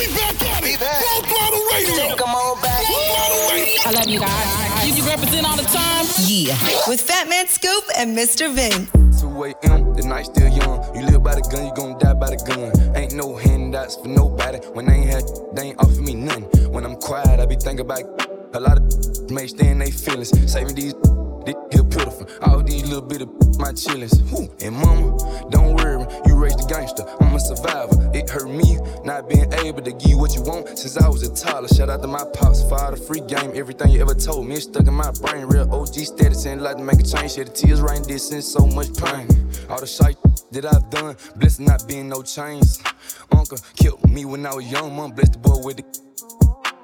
We back at it. Full throttle radio. Come on back. I love you guys. You can represent all the time. Yeah. With Fat Man Scoop and Mr. Vince. 2 a.m., the night still young. You live by the gun, you gon' die by the gun. Ain't no handouts for nobody. When they ain't had, they ain't offer me nothing. When I'm quiet, I be thinking about a lot of may stay in they feelings. Saving these this beautiful. All these little bit of my chillings. And mama, don't worry, you raised a gangster. I'm a survivor. It hurt me not being able to give you what you want since I was a toddler. Shout out to my pops all the free game. Everything you ever told me is stuck in my brain. Real OG status and like to make a change. Shed the tears right distance, so much pain. All the shit that I've done, blessed not being no chains. Uncle killed me when I was young, mom blessed the boy with it.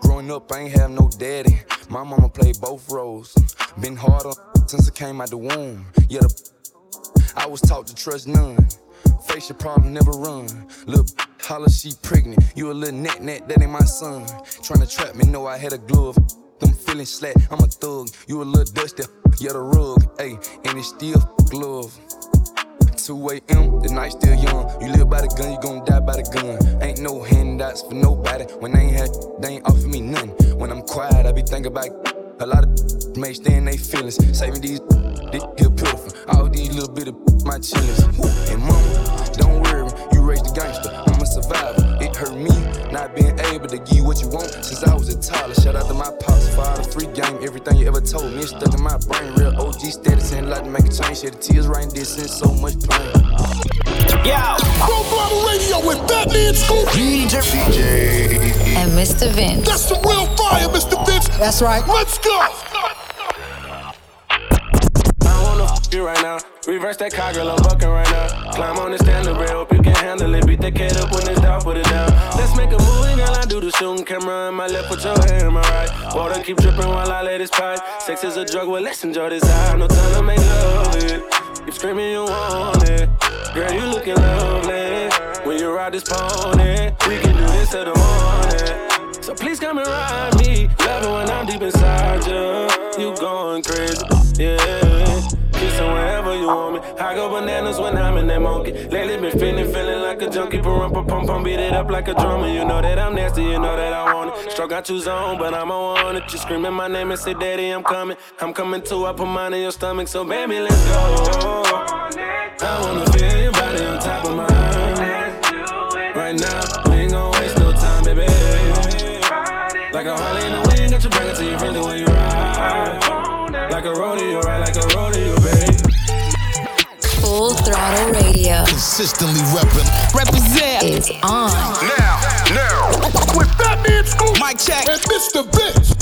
Growing up, I ain't have no daddy. My mama played both roles. Been hard on since I came out the womb. Yeah, the, I was taught to trust none. Face your problem, never run. Little holla, she pregnant. You a little net net, that ain't my son. Tryna trap me, know I had a glove. Them feeling slack, I'm a thug. You a little dusty, yeah, the rug. Ayy, and it's still glove. 2 a.m., the night still young. You live by the gun, you gon' die by the gun. Ain't no handouts for nobody. When they ain't had, they ain't offer me nothing. When I'm quiet, I be thinking about a lot of may stay in they feelings. Saving these, this here beautiful. All these little bit of my chillings. And mama, don't worry, you raised the gangster. I'm a survivor. It hurt me not being able to give you what you want since I was a toddler. Shout out to my pops for all the free game. Everything you ever told me is stuck in my brain. Real OG status and like to make a change. Shed the tears right distance, so much pain. Yeah. Full throttle radio with Fat Man Scoop. DJ. And Mr. Vince. That's the real fire, Mr. Vince. That's right. Let's go. I wanna f you right now. Reverse that car, girl, I'm bucking right now. Climb on the stand rail, hope you can handle it. Beat the kid up when it's down, put it down. Let's make a movie, girl. I do the shooting camera in my left, put your hand in my right. Water keep dripping while I let it pipe. Sex is a drug, well, let's enjoy this high. No time to make love it. Keep screaming, you want it. Girl, you looking lovely. When you ride this pony, we can do this till the morning. So please come and ride me. Love it when I'm deep inside you. You going crazy, yeah. Kissing wherever you want me. I go bananas when I'm in that monkey. Lately been feeling, feeling like a junkie. Pum, pum, pum, pum, beat it up like a drummer. You know that I'm nasty, you know that I want it. Struck out you zone, but I'm on it. You screaming my name and say, Daddy, I'm coming. I'm coming too. I put mine in your stomach, so baby, let's go. I wanna feel your body on top of mine. Right now, we ain't gon' waste no time, baby. Like a Harley in the wind, got you bring it to your friends when you ride. Like a rodeo, Full throttle radio Consistently repping. Represent. is on. Now, now. With Fat Man Scoop. Mic check. And Mr. Vince.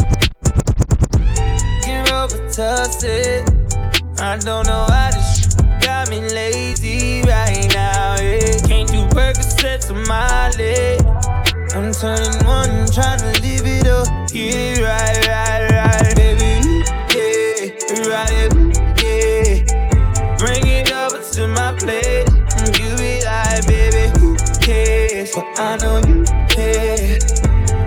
Get over it. I don't know how this got me lazy right now. Yeah. Can't do Percocets on my leg. I'm turning one, trying to live it up. Yeah, right, right, right, I know you care.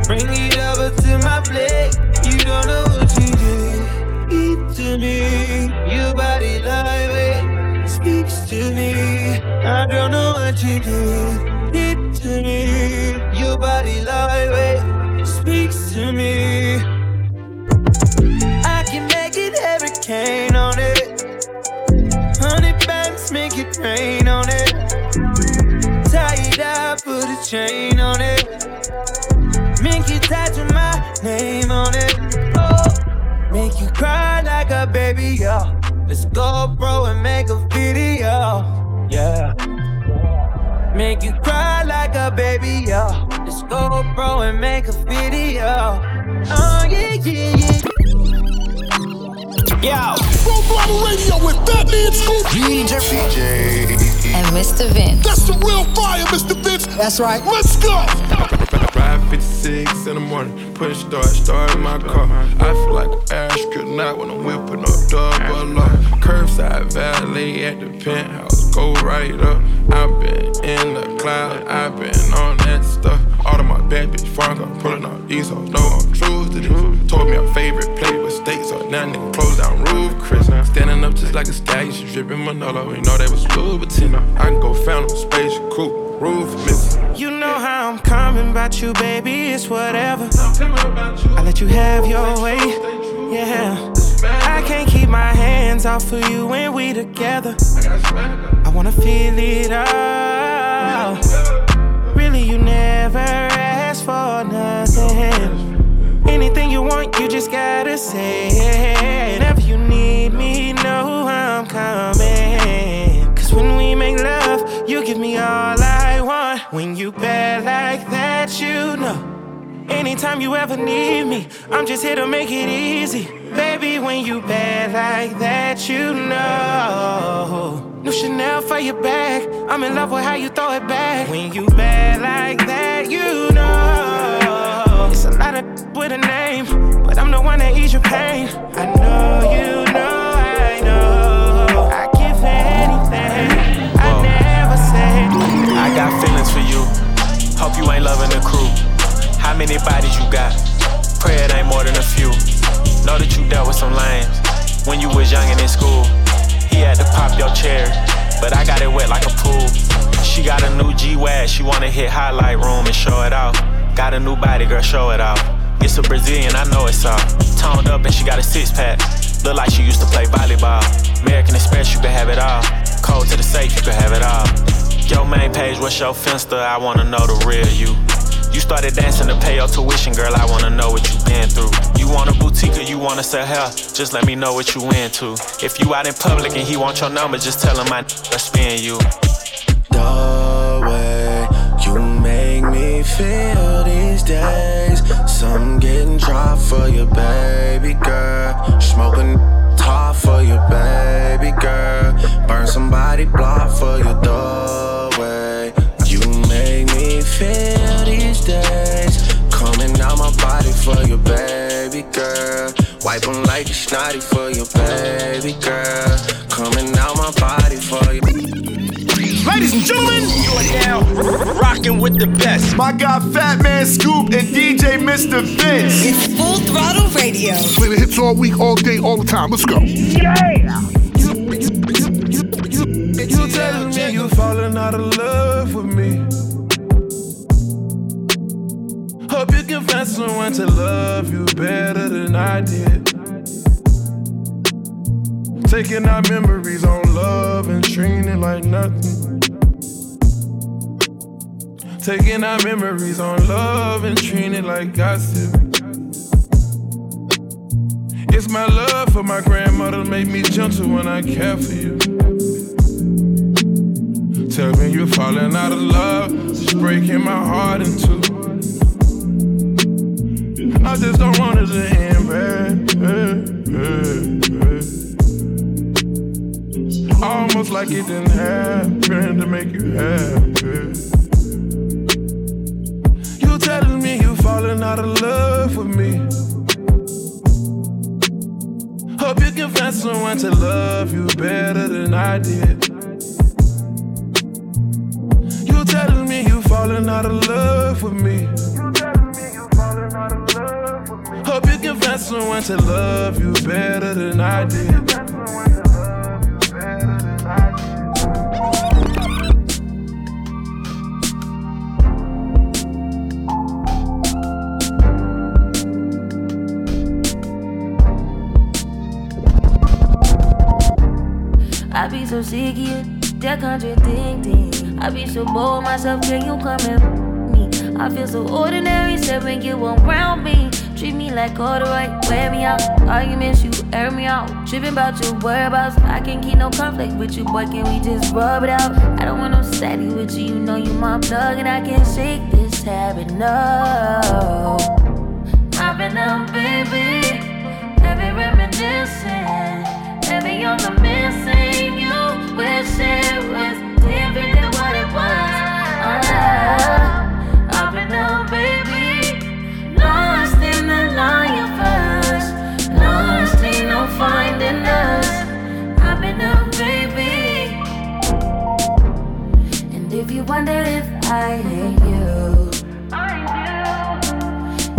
Bring it over to my plate. You don't know what you did. Eat to me. Your body lightweight speaks to me. I don't know what you did. Eat to me. Your body lightweight Yo. Full throttle radio with Fat Man Scoop. And Mr. Vince. That's the real fire, Mr. Vince. That's right. Let's go. Ride 56 in the morning, push start, start in my car. I feel like an astronaut when I'm whipping up double up. Curbside valet at the penthouse, go right up. I've been in the cloud, I've been on that stuff. All of my bad bitch front, I'm pulling out these hoes. No, I'm true to this. Told me our favorite play with steaks, so now nigga close down roof, Chris. Standing up just like a stallion, she dripping Manolo. You know that was Louboutin. I can go found a space coupe. Missing. You know how I'm coming about you, baby, it's whatever. I let you have your way, yeah. I can't keep my hands off of you when we together. I wanna feel it all. Really, you never asked for nothing. Anything you want, you just gotta say. Whenever you need me, know I'm coming. Cause when we make love, you give me all I. When you bad like that, you know. Anytime you ever need me, I'm just here to make it easy. Baby, when you bad like that, you know. New Chanel for your bag. I'm in love with how you throw it back. When you bad like that, you know. It's a lot of with a name, but I'm the one that ease your pain. I know you know, I know. Got feelings for you. Hope you ain't loving the crew. How many bodies you got? Pray it ain't more than a few. Know that you dealt with some lames when you was young and in school. He had to pop your cherry, but I got it wet like a pool. She got a new G-Wag, she wanna hit highlight room and show it off. Got a new body, girl, show it off. It's a Brazilian, I know it's all. Toned up and she got a six pack. Look like she used to play volleyball. American Express, you can have it all. Code to the safe, you can have it all. Your main page, what's your finster? I wanna know the real you. You started dancing to pay your tuition, girl. I wanna know what you been through. You want a boutique or you wanna sell hair? Just let me know what you into. If you out in public and he want your number, just tell him I spin you. The way you make me feel these days. Some getting dry for you, baby girl. Smoking top for your baby girl. Burn somebody block for your the way you make me feel these days. Coming out my body for you, baby girl. Wipe them like it's snotty for you, baby girl. Coming out my body for you. Ladies and gentlemen, you are now rocking with the best. My guy Fat Man Scoop and DJ Mr. Vince. It's Full Throttle Radio. Play the hits all week, all day, all the time. Let's go. Yeah. You, you, you, you telling me you falling out of love with me. Hope you can find someone to love you better than I did. Taking our memories on love and treating it like nothing. Taking our memories on love and treating it like gossip. It's my love for my grandmother make me gentle when I care for you. Tell me you're falling out of love, just breaking my heart in two. I just don't want it to end bad. Almost like it didn't happen to make you happy. You telling me you falling out of love with me. Hope you can find someone to love you better than I did. You telling me you falling out of love with me. You can find someone to love you better than I did. I be so sick of you, that contradicting. I be so bold myself, can you come and me? I feel so ordinary, said when you around me. Treat me like right, wear me out. Arguments, you air me out. Tripping about your whereabouts. I can't keep no conflict with you, boy. Can we just rub it out? I don't want no steady with you. You know you my plug, and I can't shake this habit. No, I've been up, baby. Heavy reminiscing. Heavy on the missing. You wish it was I hate you.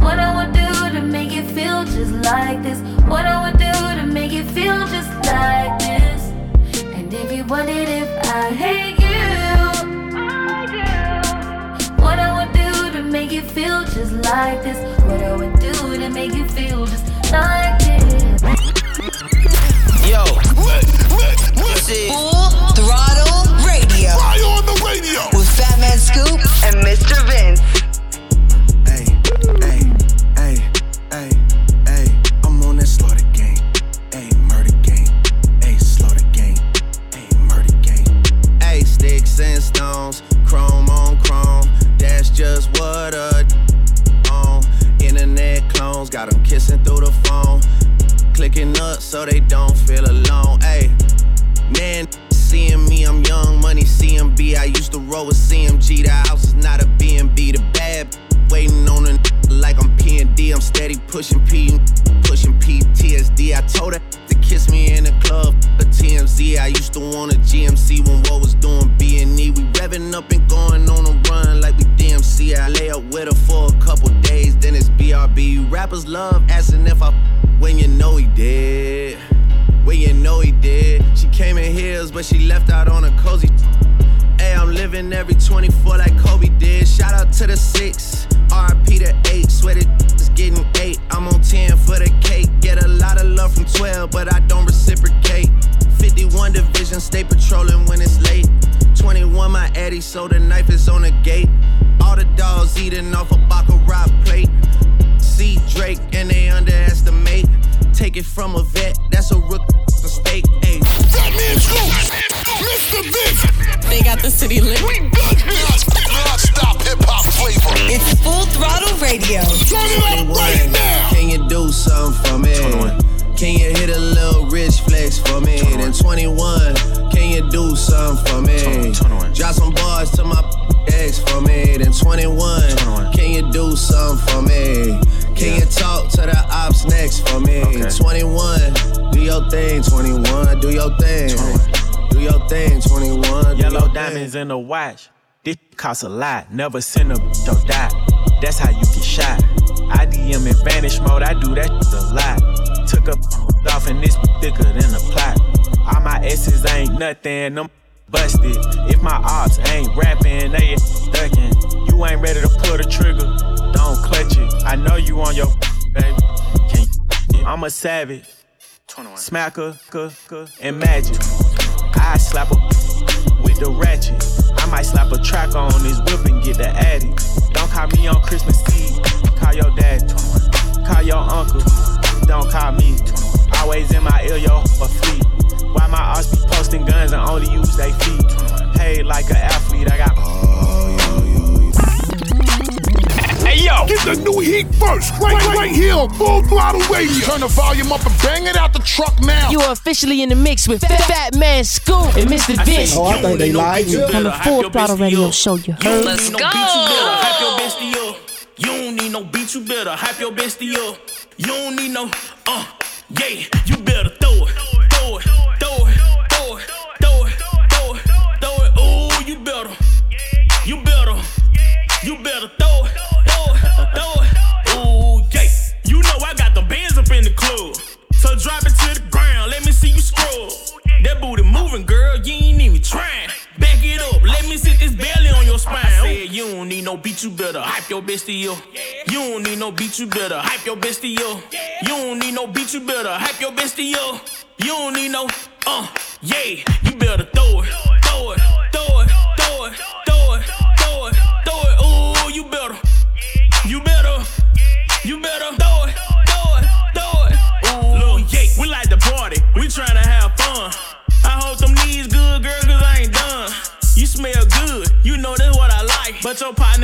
What I would do to make feel just like this. What I would do to make feel just like this. And if you wondered if I hate you, What I would do to make feel just like this. What I would do to make feel just like Mr. Vince. Hey. I'm on that slaughter game. Murder game. Slaughter game. Murder game. Sticks and stones, chrome on chrome. That's just what a on. Internet clones got them kissing through the phone. Clicking up so they don't feel alone. Hey, man, seeing young money CMB. I used to roll with CMG. The house is not a BNB. The bad waiting on a like I'm P&D. I'm steady pushing P, pushing PTSD. I told her to kiss me in the club. A TMZ. I used to want a GMC when what was doing B&E. We revving up and going on a run like we DMC. I lay up with her for a couple days, then it's BRB. Rappers love asking if I when you know he did. When you know he did. She came in heels, but she left out on a cozy. Hey, I'm living every 24 like Kobe did. Shout out to the six, RP to eight. Sweated is getting eight. I'm on 10 for the cake. Get a lot of love from 12, but I don't reciprocate. 51 division, stay patrolling when it's late. 21, my Eddie, so the knife is on the gate. All the dogs eating off a Baccarat plate. See Drake and they underestimate. Take it from a vet, that's a rook mistake. Ayy. That means who? Mr. Vince. They got the city lit. We good here. Non-stop hip hop flavor. It's Full Throttle Radio. Turn it up right now. Can you do something for me? Can you hit a little rich flex for me? Then 21, can you do something for me? Drop some bars to my ex for me. Then 21, can you do something for me? Can you talk to the ops next for me? 21, do your thing, 21, do your thing. Do your thing, 21. do Yellow diamonds in the watch. This costs a lot. Never send a don't die. That's how you get shot. I DM in vanish mode. I do that a lot. Took a off and this thicker than a plot. All my S's ain't nothing. Them busted. If my ops ain't rapping, they ducking. You ain't ready to pull the trigger. Don't clutch it. I know you on your baby. Can you, I'm a savage. Smacker, cuh, cuh, and magic. I slap a with the ratchet. I might slap a track on this whip and get the addy. Don't call me on Christmas Eve. Call your dad. Call your uncle. Don't call me. Always in my ear, yo, a fleet. Why my ops be posting guns and only use they feet? Paid like an athlete. I got. Hey yo, get the new heat first, right, right, right here Full Throttle Radio. Turn the volume up and bang it out the truck now. You are officially in the mix with Fat, Fat Man Scoop and Mr. Vince. Oh, I think they lied. On the Full Throttle Radio show, you heard. Let's go. Hype your bestie up. You don't need no beat, you better hype your bestie up. You don't need no, uh, yeah, you better throw it, throw it, throw it, throw it, throw it, throw it, throw it. Ooh, you better, you better, you better throw it, throw it, throw it. Ooh, yeah, you know I got the bands up in the club, so drop it to the ground. Let me see you scrub. That booty moving, girl, you ain't even trying. It up, let me sit this belly on your spine. I said you don't need no beat, you better hype your bestie up. You don't need no beat, you better hype your bestie up. You don't need no beat, you better hype your bestie up. You don't need no, uh, yeah, you better throw it, throw it, throw it, throw it, throw it, throw it, throw it. Ooh, you better,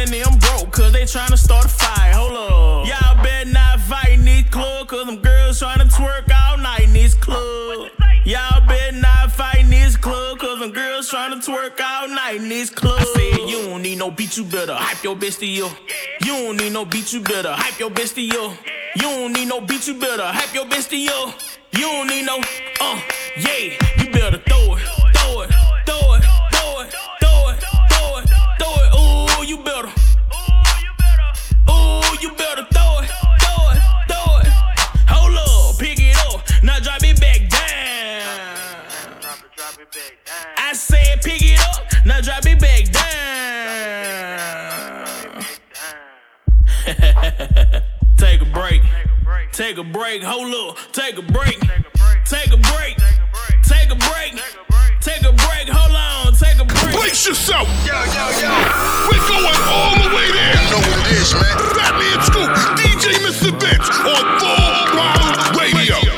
and them broke, cause they tryna start a fight. Hold up. Y'all better not fight in this club, cause them girls tryna twerk all night in this club. Y'all better not fight in this club, cause them girls tryna twerk all night in this club. I said, you don't need no beat, you better hype your bestie up. You don't need no beat, you better hype your bestie up. You don't need no beat, you better hype your bestie up. You don't need no, uh, yeah, you better throw it, you better, ooh, you better throw it, throw it, throw it. Hold up, pick it up, now drop it back down. I said pick it up, now drop it back down. Take a break. Take a break. Hold up. Take a break. Take a break. Take a break. Take a break. Hold on. Brace yourself. Yo, yo, yo. We're going all the way there. You know what it is, man. Fatman Scoop, DJ Mr. Vince on Full Throttle Radio.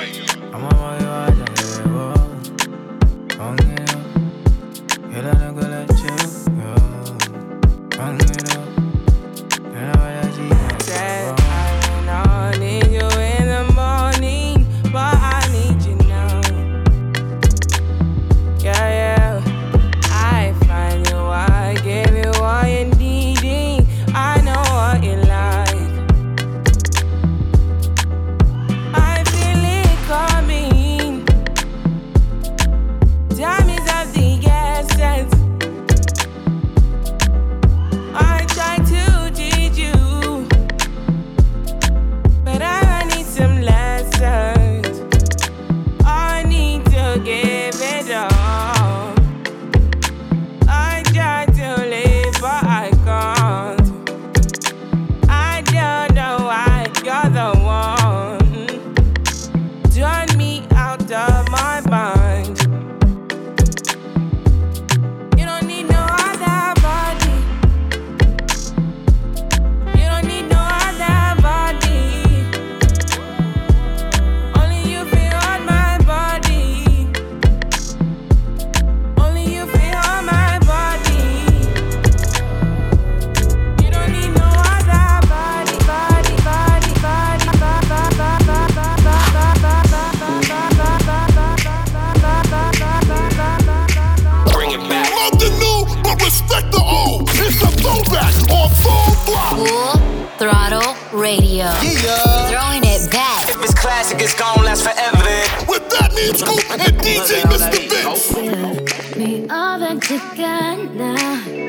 The old. It's a throwback on Full Throttle. Full Throttle Radio. Yeah. Throwing it back. If it's classic, it's gonna last forever. With that means Scoop and DJ Mr. Vince. Me all that you got now.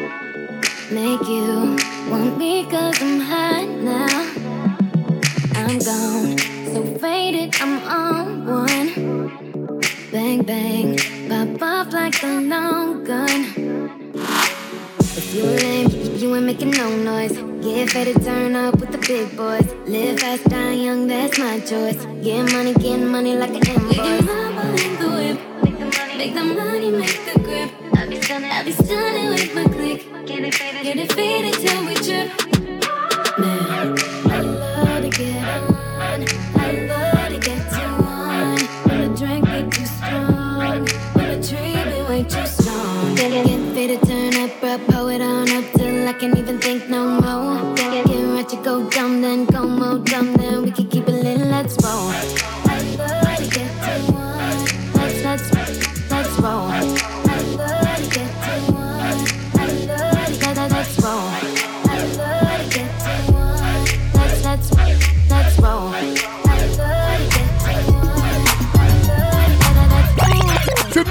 Make you want me cause I'm hot now. I'm gone, so faded, I'm on one. Bang, bang, pop off like a long gun. You lame, you ain't making no noise. Get ready to turn up with the big boys. Live fast, die young, that's my choice. Get money, get money like an invoice. in the whip. Make the money, make the grip. I be stunning, I be stunning with my click. Get it faded, get it faded till we trip. Man, I love to get on. I love to get to one. When the drink get too strong, when the tree be too strong. Get, get faded, turn it on up till I can't even think no more. Get, right to go dumb, then go more dumb, then we can keep it lit. Let's roll.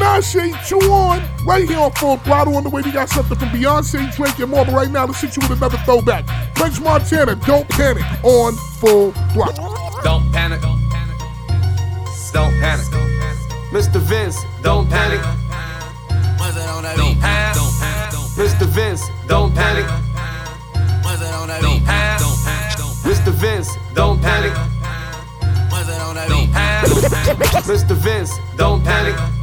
Let's chew on. Right here on Full Throttle. On the way, we got something from Beyonce, Drake, and more. But right now, let's hit you with another throwback. French Montana, Don't Panic on Full Throttle. Don't panic. Don't panic. Don't panic. Mr. Vince, don't panic. Don't panic. Mr. Vince, don't panic. Don't panic. Mr. Vince, don't panic. Don't panic. Mr. Vince, don't panic.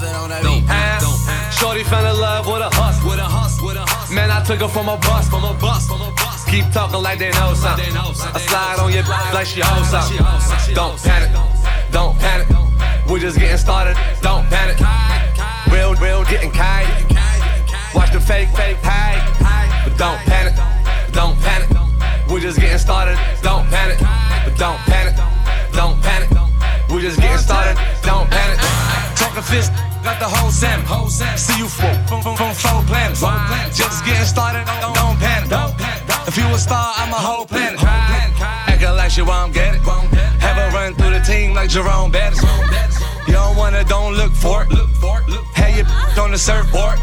Don't panic. Shorty fell in love with a hus, with a hus, with a hus. Man, I took her from a bus, from a bus, from a bus. Keep talking like they know something. I slide on your back like she owes something. Don't panic, don't panic. We're just getting started. Don't panic. Real, real, getting kite. Watch the fake, fake hide. But don't panic, don't panic. We're just getting started. Don't panic, but don't panic, don't panic. We're just getting started. Don't panic. Talking fist, got the whole Sam. See you from, from, from, from four planets. Just getting started, don't, don't panic. If you a star, I'm a whole planet. Acting like she won't get it. Have her run through the team like Jerome Bettis. You don't wanna, don't look for it. Have your on the surfboard.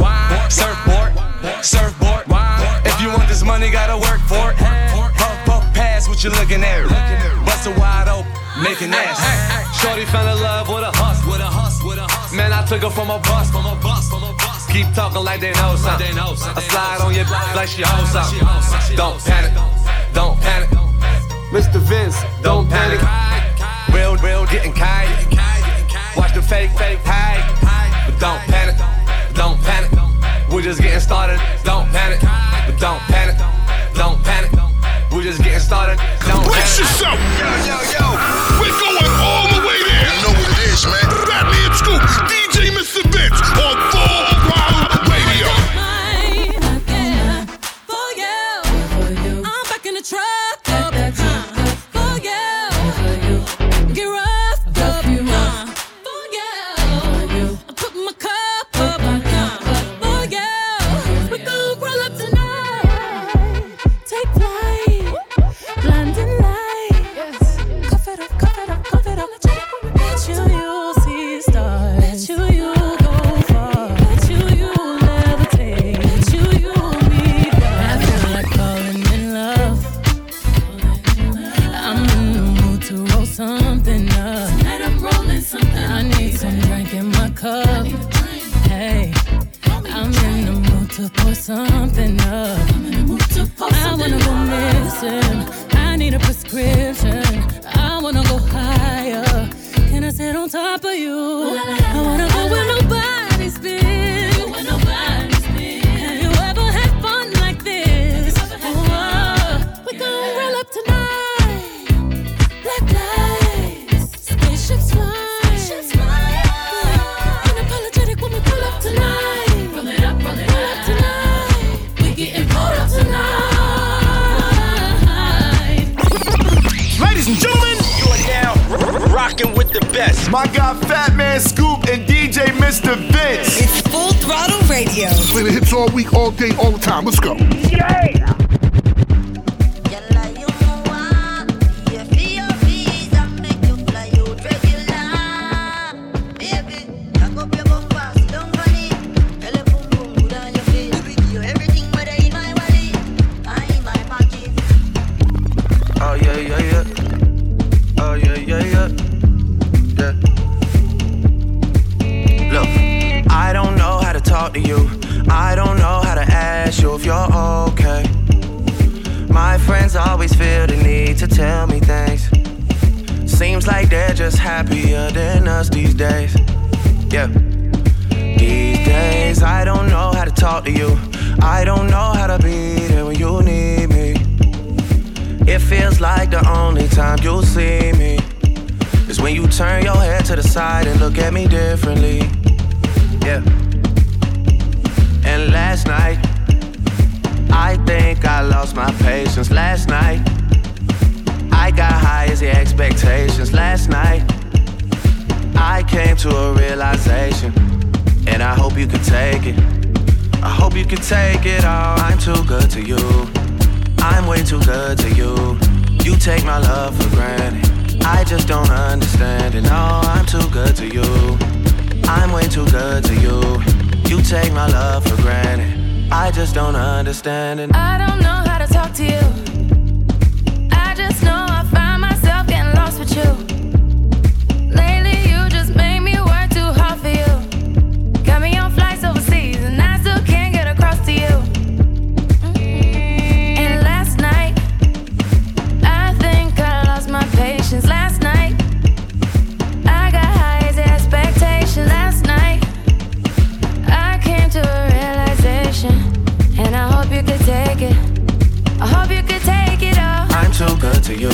Surfboard, surfboard. If you want this money, gotta work for it. Puff, puff, pass what you looking at. Bust it wide open, making ass. Shorty fell in love with a hus, Man, I took her from a bus, from a bus, from a bus. Keep talking like they know something. I slide on your back like she owes something. Don't panic, don't panic. Mr. Vince, don't panic. Real, real, getting kind. Watch the fake, fake hide. But don't panic, don't panic. We're just getting started, don't panic. But don't panic, don't panic. We're just getting started, don't panic. Brace yourself. Yo, yo, yo. Fatman Scoop and DJ Mr. Vince. It's Full Throttle Radio. Play the hits all week, all day, all the time. Let's go. Yeah. Came to a realization, and I hope you can take it. I hope you can take it all. I'm too good to you. I'm way too good to you. You take my love for granted. I just don't understand it. No, I'm too good to you. I'm way too good to you. You take my love for granted. I just don't understand it. I don't know how to talk to you. I just know I find myself getting lost with you. Too good to you.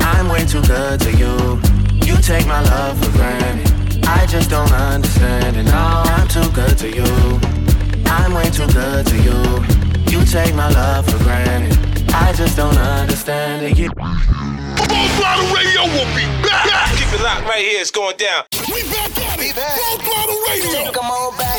I'm way too good to you. You take my love for granted. I just don't understand it. No, I'm too good to you. I'm way too good to you. You take my love for granted. I just don't understand it. You- Full Throttle Radio will be back. Keep it locked right here. It's going down. We back at it. Full Throttle Radio. Come on back.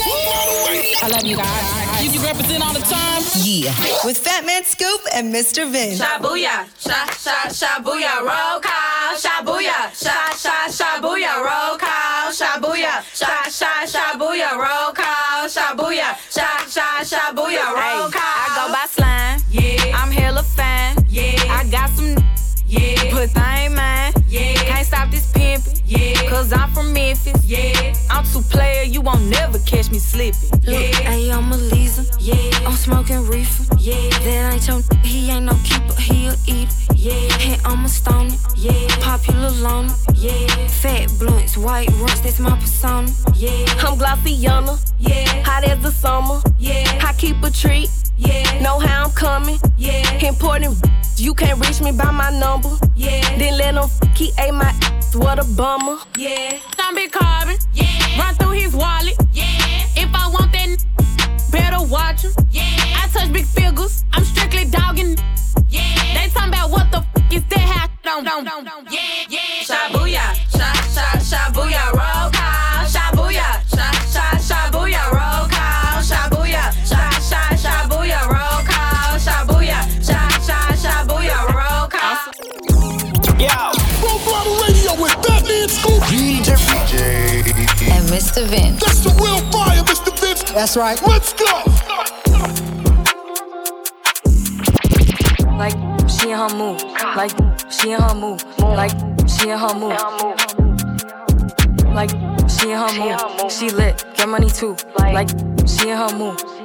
I love you guys. You, you represent all the time. Yeah. With Fat Man Scoop and Mr. Vince. Shabuya, sha sha shabuya, roll call. Shabuya, sha sha shabuya, roll call. Shabuya, sha sha shabuya, roll call. Shabuya, sha sha shabuya, roll call. I'm too player, you won't never catch me slipping. Look, hey, I'm a Lisa. Yeah. I'm smoking reefer. Yeah. That ain't your he ain't no keeper, he a eater. Yeah. Hey, I'm a stoner. Yeah. Popular loner. Yeah. Fat blunts, white runs, that's my persona. Yeah. I'm Glossiana. Yeah. Hot as the summer. Yeah. I keep a treat. Yeah. Know how I'm coming. Yeah. Important. You can't reach me by my number. Yeah. Then let him keep a my ass. What a bummer. Yeah. I'm big carbon. Yeah. Run through his wallet. Yeah. If I want that, better watch him. Yeah. I touch big figures. I'm strictly dogging. Yeah. They talking about what the f is that hat don't don't Yeah, yeah. Shabuya, sha sha shabuya, roll call. Shabuya, sha sha shabuya, roll call. Shabuya, sha sha shabuya, roll call. Shabuya, sha sha shabuya, roll call. Yo. Full throttle radio with Fatman Scoop. DJ, DJ. And Mr. Vince. That's the real fire, Mr. Vince. That's right. Let's go. Like she in her mood, Like she in her mood, Like she in her mood, Like she in her mood. She lit, get money too. Like she in her move.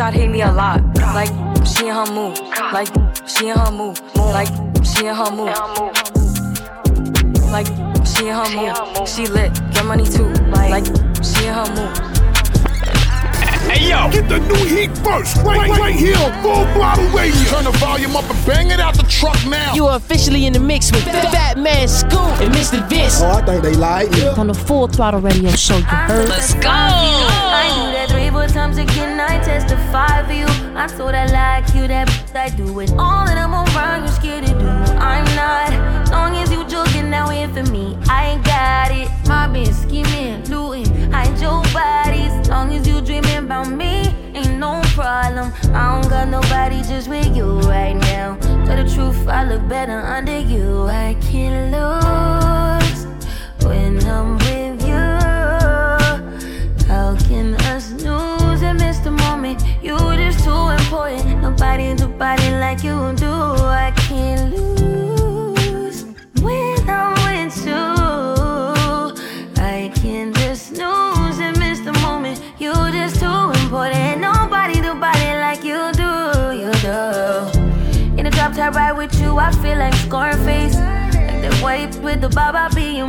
I'd hate me a lot. Like, she in her move. Like, she in her move. Like, she in her move. Like, she in her move. She lit, get money too. Like, she in her move. Hey yo, get the new heat first, right, right, right here on Full Throttle Radio. Turn the volume up and bang it out the truck now. You are officially in the mix with Fat Man Scoop and Mr. Vince. Oh, I think they lied. Yeah. On the Full Throttle Radio Show, you heard? Let's go. I that four times again. I testify for you. I'm so that like you, that I do it all, and I'm around. You scared to do. I'm not. Long as you joking now here for me, I ain't got it. Been scheming, looting, hide your bodies. Long as you dreaming about me, ain't no problem. I don't got nobody just with you right now. Tell the truth, I look better under you. I can't lose when I'm. Can us lose and miss the moment? You just too important. Nobody do body like you do. I can't lose when I'm with you. I can just snooze and miss the moment. You just too important. Nobody do body like you do. You do. In the drop top ride with you, I feel like Scarface. Like that white with the bob, I'll be your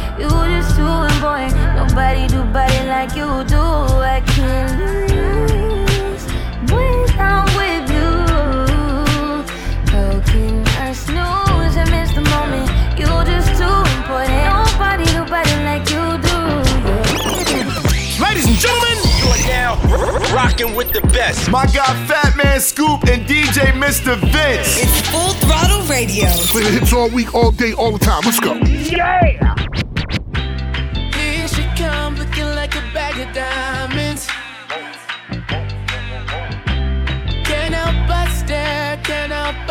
You just too important. Nobody do body like you do. I can't lose when I'm with you. How can I snooze and miss the moment? You just too important. Nobody do body like you do. Ladies and gentlemen, You are now rocking with the best. my God, Fat Man Scoop and DJ Mr. Vince. It's Full Throttle Radio. Play the hits all week, all day, all the time. Let's go. Yeah. Stare, can't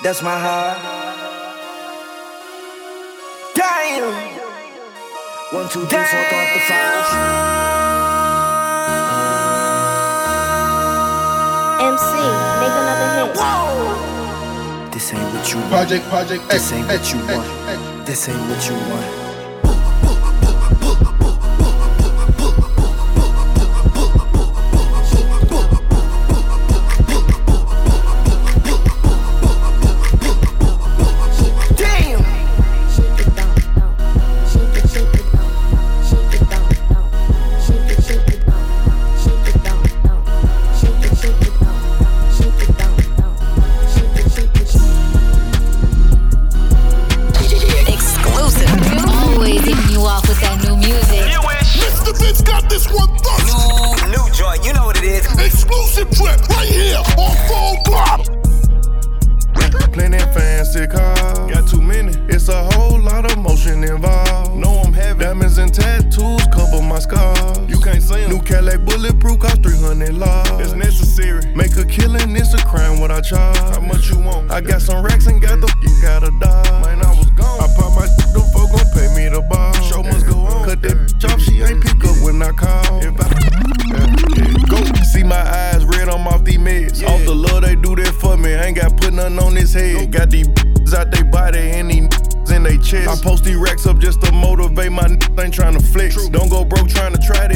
That's my high. Damn. One, two, three, four, throw the five. MC, make another hit. This ain't what you want. Project, project, This ain't what you want. This ain't what you want. I charge. How much you want? I got some racks and got the you gotta die. Man, I was gone. I pop my them folk gon' pay me the ball. Show must go on. Cut that bitch off, she ain't pick up when I call. If I go see my eyes red, I'm off these meds. Off the love they do that for me. I Ain't got put nothing on his head. Got these out they body and these in they chest. I post these racks up just to motivate my ain't trying to flex. Don't go broke trying to try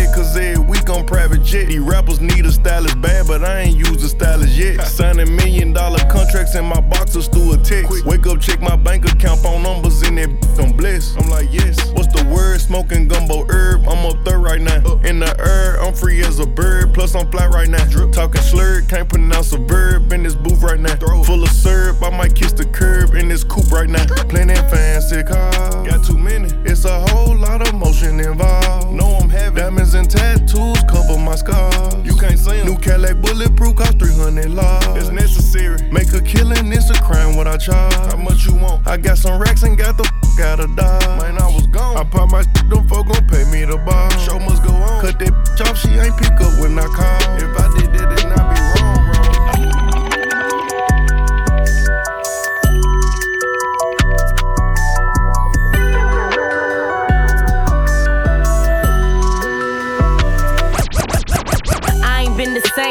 private. These rappers need a stylist bad, but I ain't used a stylist yet. Signing million dollar contracts in my boxers through a text. Wake up, check my bank account, phone numbers in that I'm blessed. I'm like, yes. What's the word? Smoking gumbo herb. I'm up there right now. In the air, I'm free as a bird. Plus, I'm flat right now. Drip Talking slurred, can't pronounce a verb in this booth right now. Full of syrup, I might kiss the curb in this coupe right now. Plenty fancy cars. Got too many. It's a whole lot of motion involved. Diamonds and tattoos cover my scars. You can't see see 'em. New Cadillac bulletproof cost 300 laws. It's necessary. Make a killing, it's a crime what I charge. How much you want? I got some racks and got the f- out of dog. Man, I was gone. I pop my shit, them folk gon' pay me the ball. Show must go on. Cut that bitch off, she ain't pick up when I call. If I did that, then I be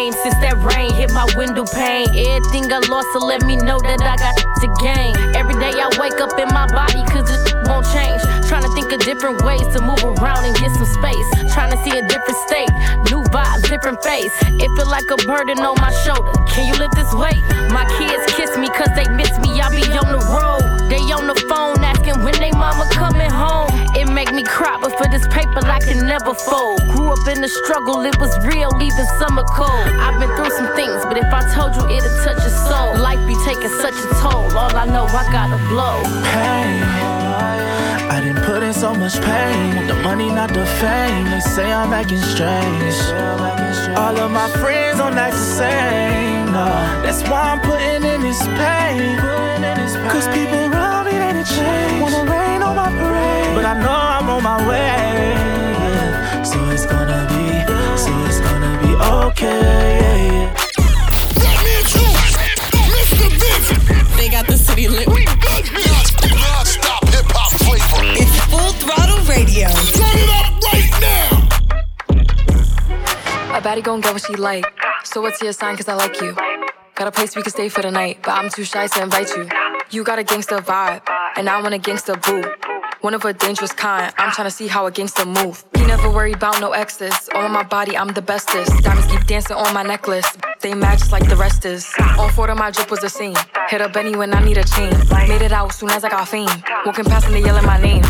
same since that rain hit my window pane. Everything I lost to let me know that I got to gain. Every day I wake up in my body cause it won't change. Trying to think of different ways to move around and get some space. Trying to see a different state, new vibes, different face. It feel like a burden on my shoulder. Can you lift this weight? My kids kiss me cause they miss me. I be on the road. They on the phone asking when they mama coming home. It make me cry, but for this paper I can never fold. Grew up in the struggle, it was real, even summer cold. I've been through some things, but if I told you it'd touch your soul, life be taking such a toll. All I know, I gotta blow. Pain. I didn't put in so much pain. The money, not the fame. They say I'm acting strange. All of my friends don't act the same. No, that's why I'm putting in this pain. Cause people around they done change. Wanna rain on my parade. But I know I'm on my way. So it's gonna be, so it's gonna be okay. They got the city lit. Non-stop hip hop flavor. It's full throttle radio. Turn it up right now. A baddie gon' get what she like. So what's your sign? Cause I like you. Got a place we can stay for the night, but I'm too shy to invite you. You got a gangster vibe, and I want a gangster boo. One of a dangerous kind. I'm tryna see how a gangster move. He never worry about no exes. All on my body, I'm the bestest. Diamonds keep dancing on my necklace. They match like the rest is. On four of my drip was the same. Hit up Benny when I need a chain. Made it out soon as I got fame. Walking past and they yelling my name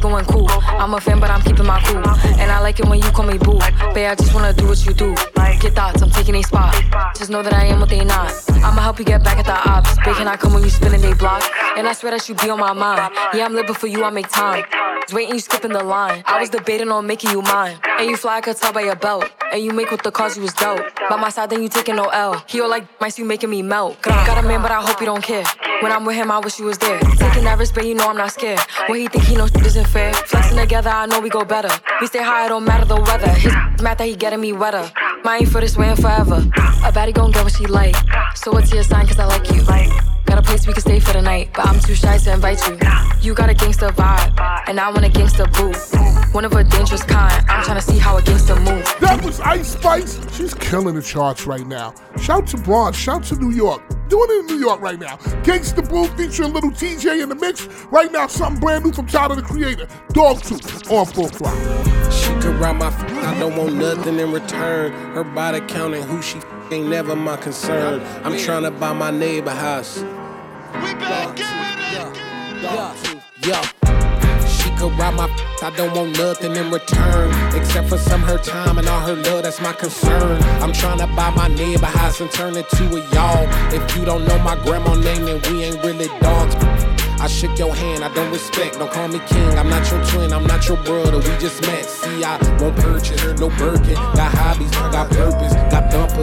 going cool. I'm a fan, but I'm keeping my cool. And I like it when you call me boo. Babe, I just wanna do what you do. Get thoughts, I'm taking a spot. Just know that I am what they not. I'ma help you get back at the ops. Babe, can I come when you spinning they block? And I swear that you be on my mind. Yeah, I'm living for you, I make time. Just waiting, you skipping the line. I was debating on making you mine. And you fly, I could tell by your belt. And you make with the cause you was dope. By my side, then you taking no L. He all like mice, you making me melt. Got a man, but I hope you don't care. When I'm with him, I wish you was there. Taking that risk, but you know I'm not scared. When he think he knows shit isn't fair. Flexing together, I know we go better. We stay high, it don't matter the weather. His mad that he getting me wetter. Mine for this way and forever. A baddie gon' get what she like. So what's your sign? Cause I like you. Got a place we can stay for the night, but I'm too shy to invite you. You got a gangster vibe, and I want a gangster boo. One of a dangerous kind. I'm trying to see how a gangster move. That was Ice Spice. She's killing the charts right now. Shout to Bronx, shout to New York. Doing it in New York right now. Gangsta Boo featuring Lil Tjay in the mix. Right now, something brand new from Tyler the Creator. Dogtooth on full throttle. She could ride my f- I don't want nothing in return. Her body counting who she f- ain't never my concern. I'm trying to buy my neighbor house. We back yeah. She could ride my I don't want nothing in return. Except for some her time and all her love, that's my concern. I'm trying to buy my neighbor house and turn it to a y'all. If you don't know my grandma name, then we ain't really dogs. I shook your hand, I don't respect. Don't call me king, I'm not your twin, I'm not your brother. We just met. See, I won't purchase no Birkin. Got hobbies, got purpose,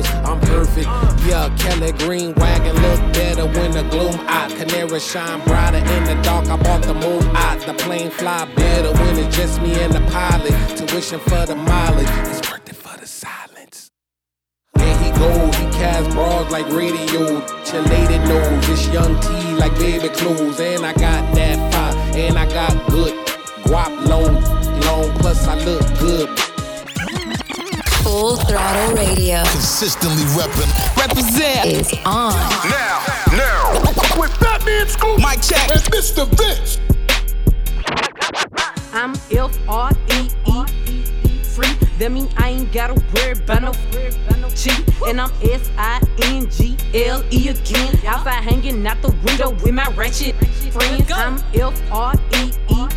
dumpers, I'm perfect. Yeah, Kelly Green wagon look better when the gloom out. Canary shine brighter in the dark. I bought the moon out. The plane fly better when it's just me and the pilot. Tuition for the mileage, it's worth it for the silence. There he go, he cast bras like radio. Lady knows it's young T like baby clothes. And I got that fire, and I got good guap long, long. Plus I look good. Full Throttle Radio Consistently reppin'. Represent is on. Now, now. With Fatman Scoop. Mike check. And Mr. Vince. I'm F R E E free. That mean I ain't gotta worry about no cheat. And I'm S I N G L E again. Outside hanging out the window with my ratchet friends. I'm F R E E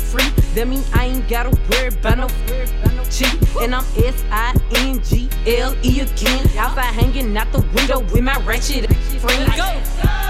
free. That mean I ain't gotta worry about no cheat. And I'm S I N G L E again. Outside hanging out the window with my ratchet friends. Go,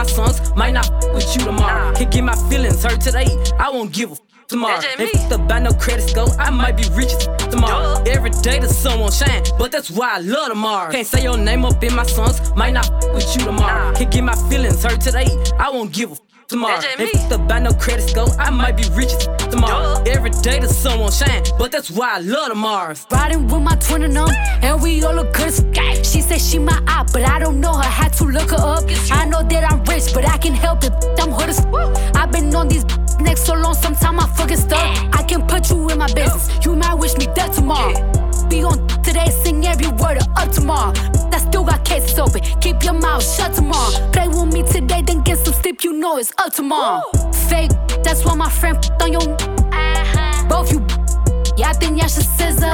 my songs, might not f- with you tomorrow. Can't get my feelings hurt today, I won't give a f- tomorrow. If it's about no credit score, I might be rich as f- tomorrow. Every day the sun won't shine, but that's why I love tomorrow. Can't say your name up in my songs, might not f- with you tomorrow. Can't get my feelings hurt today, I won't give a f- tomorrow. If it's about no credit score, I might be rich as f- tomorrow. Every day the sun won't shine, but that's why I love the Mars. Riding with my twin and them, and we all look good. as f- She said she my eye, but I don't know her. Had to look her up. I know that I'm rich, but I can help it. I'm hood as f- I've been on these next so long, sometime I fucking stuck. I can put you in my business. You might wish me dead tomorrow. Be on today, sing every word of up tomorrow. I still got cases open. Keep your mouth shut tomorrow. Play with me today, then get some sleep. You know it's up tomorrow. Fake, that's why my friend on your. Both you yeah, I think y'all should scissor.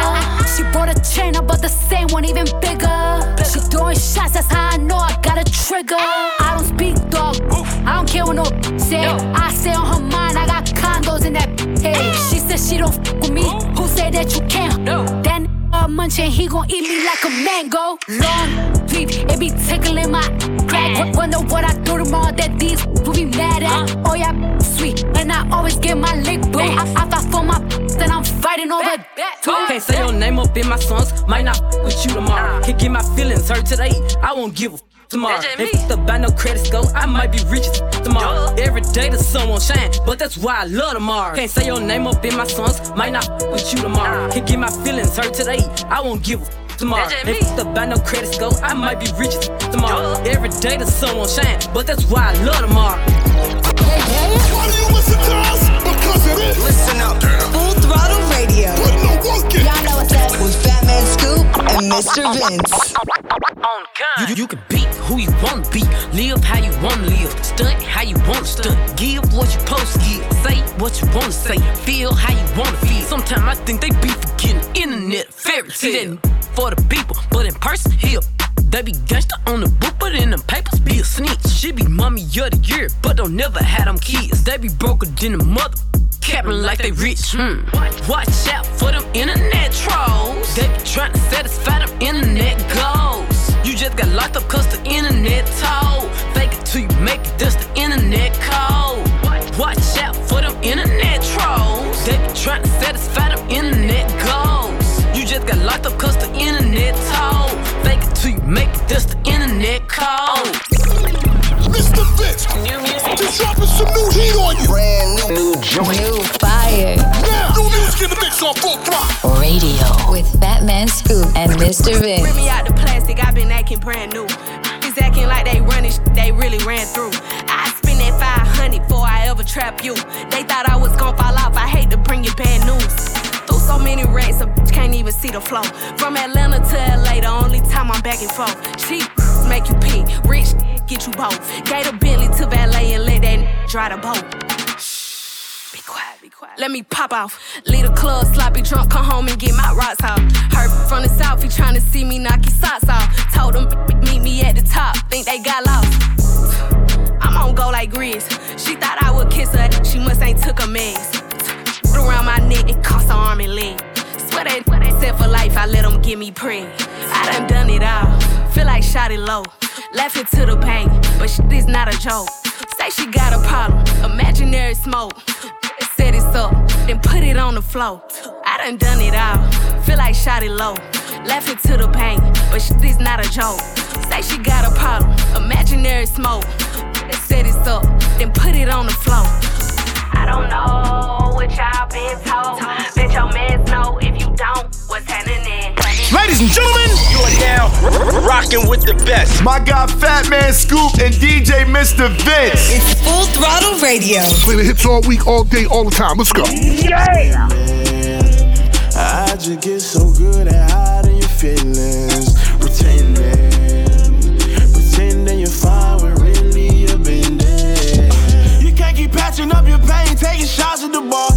She bought a chain, I bought the same one, even bigger. She throwing shots, that's how I know I got a trigger. I don't speak dog, I don't care what no say. I stay on her mind, I got condos in that head. She said she don't f with me. Who said that you can't? That uh, munching, he gon' eat me like a mango. Long leaf, it be tickling my crack. Wonder what I do tomorrow that these will be mad at. Oh yeah, sweet, and I always get my lick boo. I, I fight for my then I'm fighting over that. Can't say your name up in my songs, might not with you tomorrow. Can't get my feelings hurt today, I won't give a f- tomorrow. If it's about no credit score, I might be rich as f- tomorrow. Every day the sun won't shine, but that's why I love tomorrow. Can't say your name up in my songs, might not f- with you tomorrow. Can't get my feelings hurt today, I won't give a f- tomorrow. If it's about no credit score, I might be rich as f- tomorrow. Every day the sun won't shine, but that's why I love tomorrow. Hey, hey. Why do you listen to us? Because it is. Listen up. Full Throttle Radio. Put no work in. Y'all know what's up. With Fatman Scoop and Mr. Vince. You, you can be who you wanna be, live how you wanna live, stunt how you wanna stunt, give what you supposed to give, say what you wanna say, feel how you wanna feel. Sometimes I think they be forgetting internet fairy tale for the people, but in person, here they be gangsta on the book, but in them papers be a snitch. She be mommy of the year, but don't never had them kids. They be broker than a mother. Capping like they rich, hmm. Watch out for them internet trolls. They be trying to satisfy them internet goals. You just got locked up cause the internet told. Fake it till you make it, that's the internet code. Watch out for them internet trolls. They be trying to satisfy them internet goals. You just got locked up cause the internet told. Fake it till you make it, that's the internet code. Mr. Vince. New music. Just dropping some new heat on you. Brand new, new joint. New fire. Now, new music in the mix on full throttle. Radio with Fatman Scoop and Mr. Bring Vince. me out the plastic, I've been acting brand new. Is acting like they running sh- they really ran through. I spend that 500 before I ever trap you. They thought I was gon' fall off, I hate to bring you bad news. Through so many racks, a bitch can't even see the flow. From Atlanta to LA, the only time I'm back and forth. Cheap make you pee, rich get you both. Gave a Bentley to valet and let that dry the boat. Be quiet, be quiet. Let me pop off. Leave the club, sloppy drunk, come home and get my rocks off. Heard from the south, he tryna see me knock his socks off. Told him meet me at the top, think they got lost. I'm on go like Grizz. She thought I would kiss her, she must ain't took a mess. Around my neck, it cost an arm and leg. Swear that set for life, I let them get me preg. I done done it all, feel like shot it low. Left it to the bank, but shit is not a joke. Say she got a problem, imaginary smoke. Set it up, then put it on the floor. I done done it all, feel like shot it low. Left it to the bank, but shit is not a joke. Say she got a problem, imaginary smoke. Set it up, then put it on the floor. I don't know what y'all been told. Bet your mans know if you don't. Ladies and gentlemen, You are now r- rocking with the best. my guy Fatman Scoop and DJ Mr. Vince. It's Full Throttle Radio. Play the hits all week, all day, all the time. Let's go. I just get so good at hiding your feelings, pretending, pretending you're fine when really you've been dead. You can't keep patching up your pain, taking shots at the bar.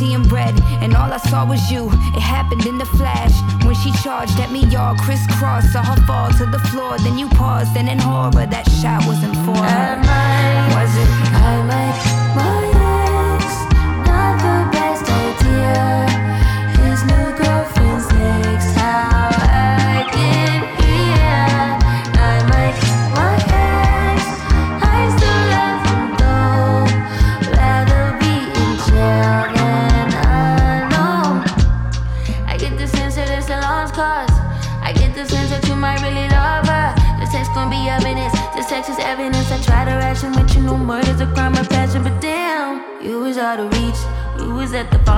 Seeing and all I saw was you. It happened in the flash when she charged at me, y'all crisscross. Saw her fall to the floor, then you paused, and in horror, that shot wasn't for her.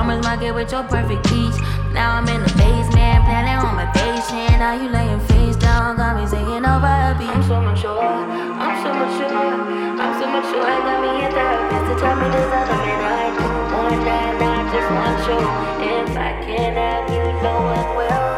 Farmer's market with your perfect peach. Now I'm in the basement, planning on my. Now you laying face down, got me singing over a beat. I'm so mature, I'm so mature, I'm so mature. I got me a therapist to tell me there's other men I don't want that, I just want you. If I can have you, no one will.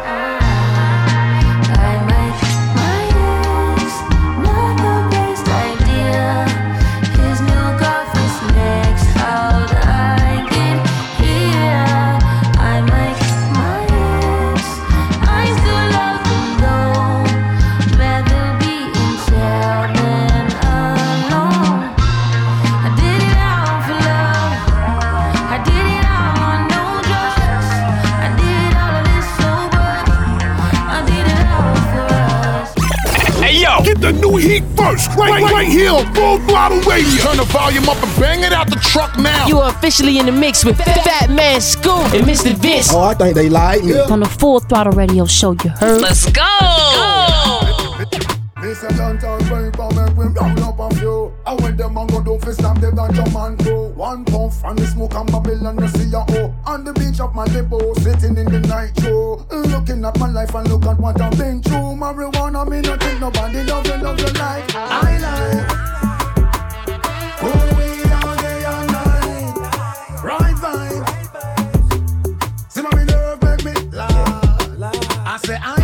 Get the new heat first, right, right, right here on Full Throttle Radio. Turn the volume up and bang it out the truck now. You are officially in the mix with Fatman Scoop and Mr. Vince. Oh, I think they like me. On the Full Throttle Radio Show, you heard? Let's go. This a downtown brain for make we round up a few. I when them man go do fi stop the ganja man crew. One puff and the smoke and Babylon no see ya oh. On the beach of Malibu, sitting in the night show, looking at my life and look at what I've been through. Marijuana me not think nobody love you, love you like I like. Oh, we all day night, right vibe. See my nerve make me laugh. I say I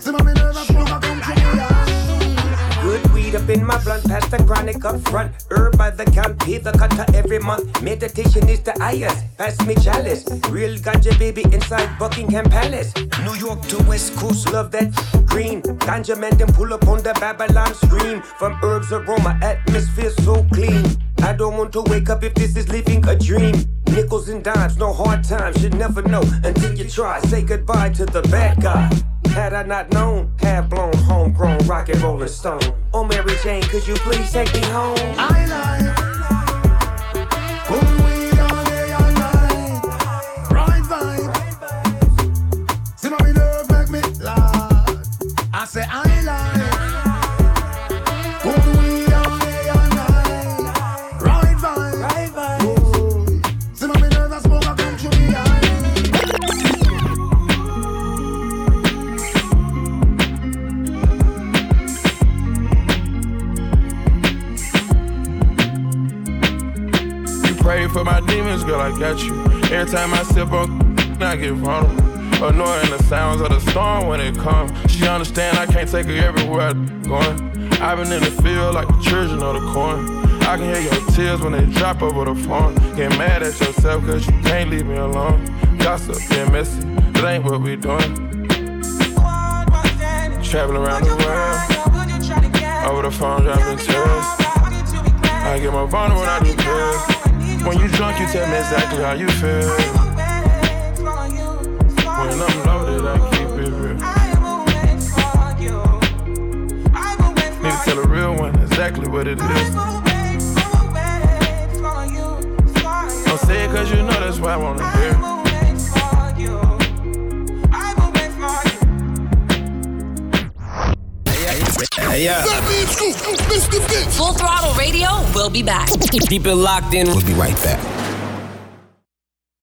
selector number one. See my nerve and smoke a come to me. Mm. Good weed up in my blunt, past the chronic up front. Herb by the count, pay the cutter every month. Meditation is the highest, pass me chalice. Real ganja baby inside Buckingham Palace. New York to West Coast, love that green. Ganja man then pull up on the Babylon stream. From herbs aroma, atmosphere so clean. I don't want to wake up if this is living a dream. Nickels and dimes, no hard times, you never know until you try. Say goodbye to the bad guy. Had I not known, half blown, homegrown, rock and rolling stone. Oh, Mary Jane, could you please take me home? I like. Drop over the phone. Get mad at yourself cause you can't leave me alone. Gossip, get messy, that ain't what we doing. Traveling around the world. Over the phone, driving tears. I get more vulnerable when I do pills. When you drunk, you tell me exactly how you feel. When I'm loaded, I keep it real. Need to tell a real one exactly what it is. Cause you know that's what I wanna hear. Hey, yeah. Scoop, Mr. Full Throttle Radio we'll be back. Keep it locked in. We'll be right back.